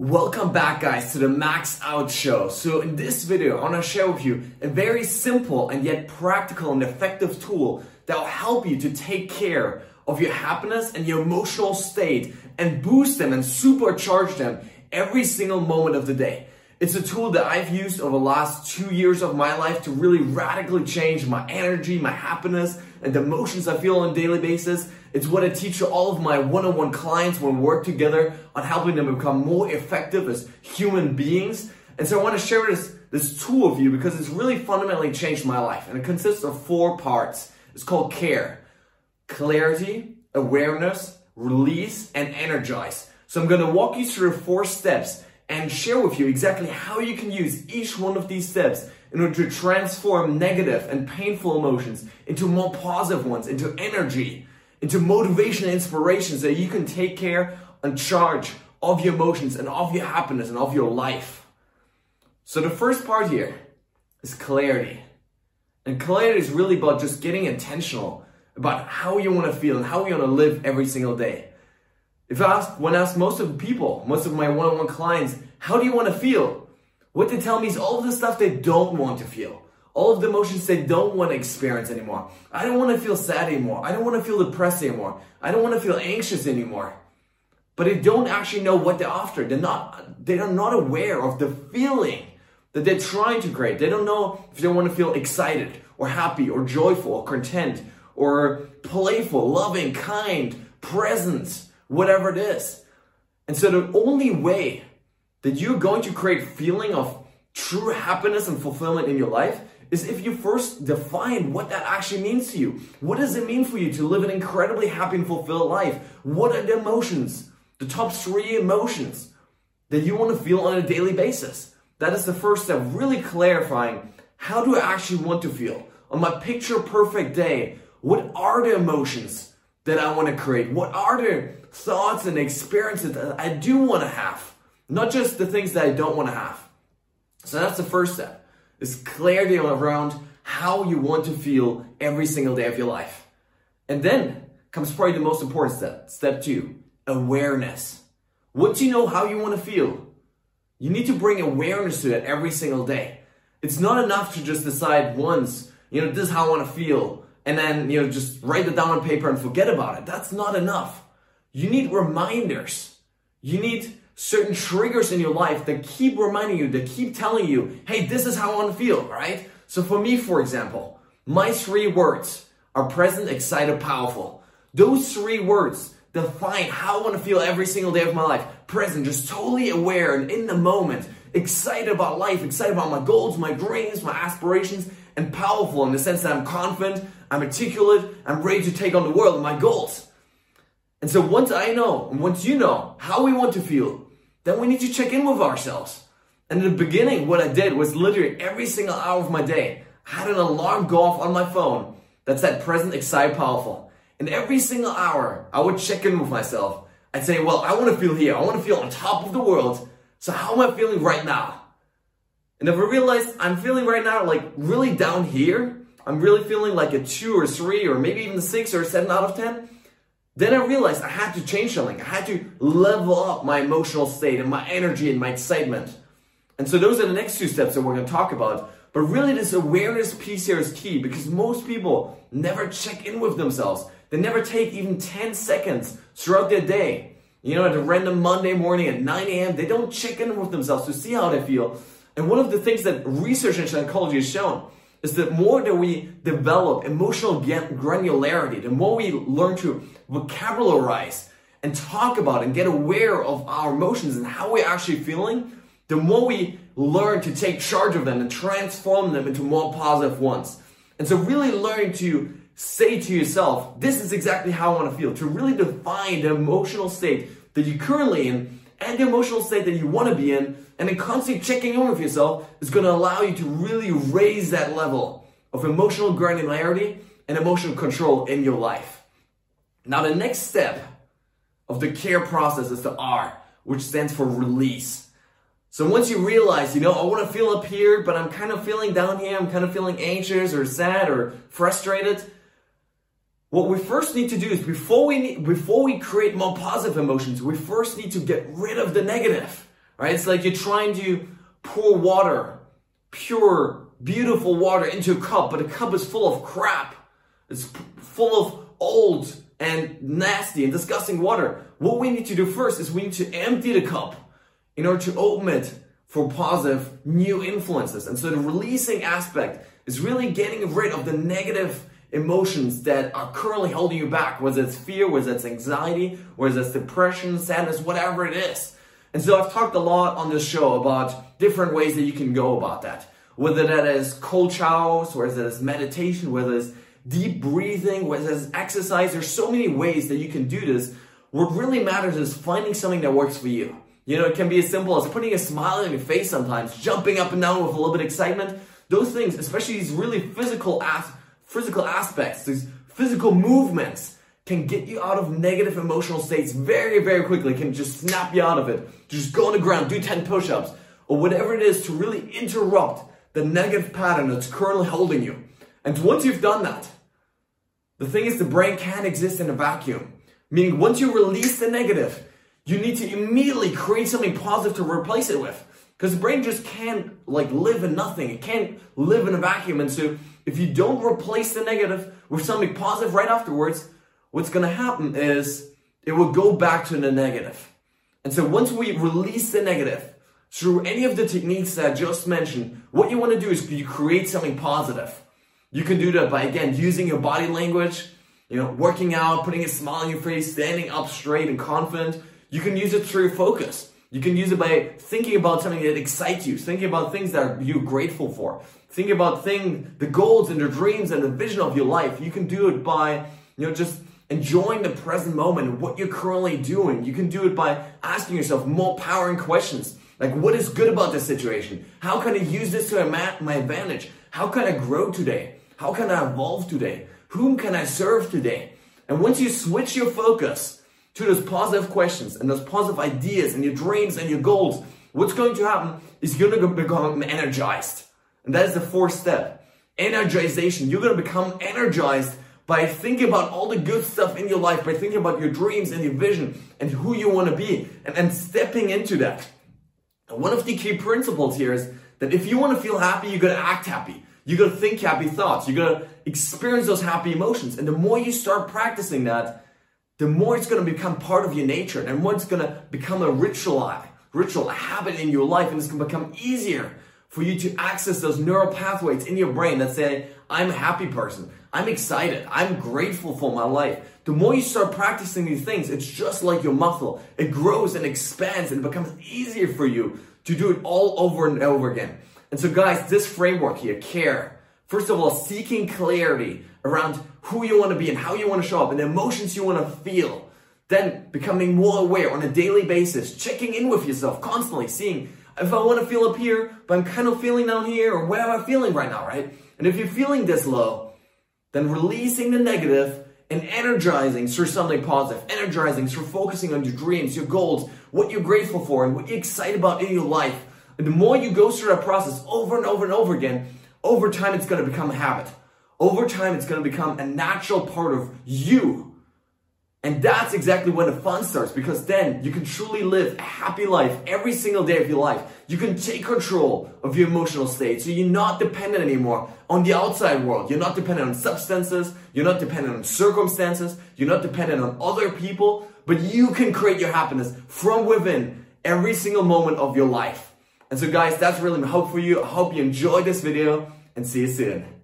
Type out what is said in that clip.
Welcome back guys to the Max Out Show. So in this video, I want to share with you a very simple and yet practical and effective tool that will help you to take care of your happiness and your emotional state and boost them and supercharge them every single moment of the day. It's a tool that I've used over the last two years of my life to really radically change my energy, my happiness, and the emotions I feel on a daily basis. It's what I teach to all of my one-on-one clients when we work together on helping them become more effective as human beings. And so I want to share this, this tool with you because it's really fundamentally changed my life. And it consists of four parts. It's called CARE. Clarity, awareness, release, and energize. So I'm going to walk you through four steps and share with you exactly how you can use each one of these steps in order to transform negative and painful emotions into more positive ones, into energy, into motivation and inspiration so you can take care and charge of your emotions and of your happiness and of your life. So the first part here is clarity. And clarity is really about just getting intentional about how you want to feel and how you want to live every single day. If I ask, when I ask most of the people, most of my one-on-one clients, how do you want to feel? What they tell me is all of the stuff they don't want to feel. All of the emotions they don't want to experience anymore. I don't want to feel sad anymore. I don't want to feel depressed anymore. I don't want to feel anxious anymore. But they don't actually know what they're after. They're not, they are not aware of the feeling that they're trying to create. They don't know if they want to feel excited or happy or joyful or content or playful, loving, kind, present whatever it is. And so the only way that you're going to create feeling of true happiness and fulfillment in your life is if you first define what that actually means to you. What does it mean for you to live an incredibly happy and fulfilled life? What are the emotions? The top three emotions that you want to feel on a daily basis. That is the first step, really clarifying how do I actually want to feel? On my picture perfect day, what are the emotions that I want to create? What are the thoughts and experiences that I do want to have? Not just the things that I don't want to have. So that's the first step, is clarity around how you want to feel every single day of your life. And then comes probably the most important step, step two, awareness. Once you know how you want to feel, you need to bring awareness to it every single day. It's not enough to just decide once, you know, this is how I want to feel and then, you know, just write it down on paper and forget about it. That's not enough. You need reminders. You need certain triggers in your life that keep reminding you, that keep telling you, hey, this is how I want to feel, right? So for me, for example, my three words are present, excited, powerful. Those three words define how I want to feel every single day of my life. Present, just totally aware and in the moment, excited about life, excited about my goals, my dreams, my aspirations, and powerful in the sense that I'm confident, I'm articulate, I'm ready to take on the world and my goals. And so once I know, and once you know how we want to feel, then we need to check in with ourselves. And in the beginning, what I did was literally every single hour of my day, I had an alarm go off on my phone that said present, excited, powerful. And every single hour, I would check in with myself. I'd say, well, I want to feel here. I want to feel on top of the world. So how am I feeling right now? And if I realize I'm feeling right now like really down here, I'm really feeling like a two or three or maybe even a six or seven out of 10, then I realized I had to change something. I had to level up my emotional state and my energy and my excitement. And so those are the next two steps that we're going to talk about. But really this awareness piece here is key because most people never check in with themselves. They never take even 10 seconds throughout their day. You know, at a random Monday morning at 9 a.m., they don't check in with themselves to see how they feel. And one of the things that research in psychology has shown is that more that we develop emotional granularity, the more we learn to vocabularize and talk about and get aware of our emotions and how we're actually feeling, the more we learn to take charge of them and transform them into more positive ones. And so really learning to say to yourself, this is exactly how I want to feel, to really define the emotional state that you're currently in and the emotional state that you want to be in and then constantly checking in with yourself is going to allow you to really raise that level of emotional granularity and emotional control in your life. Now, the next step of the care process is the R, which stands for release. So once you realize, you know, I want to feel up here, but I'm kind of feeling down here, I'm kind of feeling anxious or sad or frustrated. What we first need to do is before we need, before we create more positive emotions, we first need to get rid of the negative right? It's like you're trying to pour water, pure, beautiful water into a cup, but the cup is full of crap. It's full of old and nasty and disgusting water. What we need to do first is we need to empty the cup in order to open it for positive new influences. And so the releasing aspect is really getting rid of the negative emotions that are currently holding you back, whether it's fear, whether it's anxiety, whether it's depression, sadness, whatever it is. And so I've talked a lot on this show about different ways that you can go about that. Whether that is cold showers, whether that is meditation, whether it's deep breathing, whether it's exercise, there's so many ways that you can do this. What really matters is finding something that works for you. You know, it can be as simple as putting a smile on your face sometimes, jumping up and down with a little bit of excitement. Those things, especially these really physical as- physical aspects, these physical movements, can get you out of negative emotional states very, very quickly. Can just snap you out of it. Just go on the ground, do 10 push-ups, or whatever it is to really interrupt the negative pattern that's currently holding you. And once you've done that, the thing is the brain can't exist in a vacuum. Meaning once you release the negative, you need to immediately create something positive to replace it with. Because the brain just can't like live in nothing. It can't live in a vacuum. And so if you don't replace the negative with something positive right afterwards, what's gonna happen is it will go back to the negative. And so once we release the negative through any of the techniques that I just mentioned, what you want to do is you create something positive. You can do that by again using your body language, you know, working out, putting a smile on your face, standing up straight and confident. You can use it through focus. You can use it by thinking about something that excites you, thinking about things that you're grateful for, thinking about things, the goals and the dreams and the vision of your life. You can do it by, you know, just enjoying the present moment and what you're currently doing. You can do it by asking yourself more powering questions. Like, what is good about this situation? How can I use this to my advantage? How can I grow today? How can I evolve today? Whom can I serve today? And once you switch your focus to those positive questions and those positive ideas and your dreams and your goals, what's going to happen is you're going to become energized. And that is the fourth step. Energization. You're going to become energized by thinking about all the good stuff in your life, by thinking about your dreams and your vision and who you want to be and, stepping into that. And one of the key principles here is that if you want to feel happy, you got to act happy. You got to think happy thoughts. You got to experience those happy emotions. And the more you start practicing that, the more it's going to become part of your nature and more it's going to become a ritual, ritual, a habit in your life. And it's going to become easier for you to access those neural pathways in your brain that say, I'm a happy person. I'm excited. I'm grateful for my life. The more you start practicing these things, it's just like your muscle. It grows and expands and becomes easier for you to do it all over and over again. And so guys, this framework here, care, first of all, seeking clarity around who you want to be and how you want to show up and the emotions you want to feel. Then becoming more aware on a daily basis, checking in with yourself constantly, seeing if I want to feel up here, but I'm kind of feeling down here, or what am I feeling right now, right? And if you're feeling this low, then releasing the negative and energizing through something positive, energizing through focusing on your dreams, your goals, what you're grateful for, and what you're excited about in your life and the more you go through that process over and over and over again, over time it's going to become a habit. Over time it's going to become a natural part of you. And that's exactly when the fun starts because then you can truly live a happy life every single day of your life. You can take control of your emotional state. So you're not dependent anymore on the outside world. You're not dependent on substances. You're not dependent on circumstances. You're not dependent on other people, but you can create your happiness from within every single moment of your life. And so guys, that's really my hope for you. I hope you enjoyed this video and see you soon.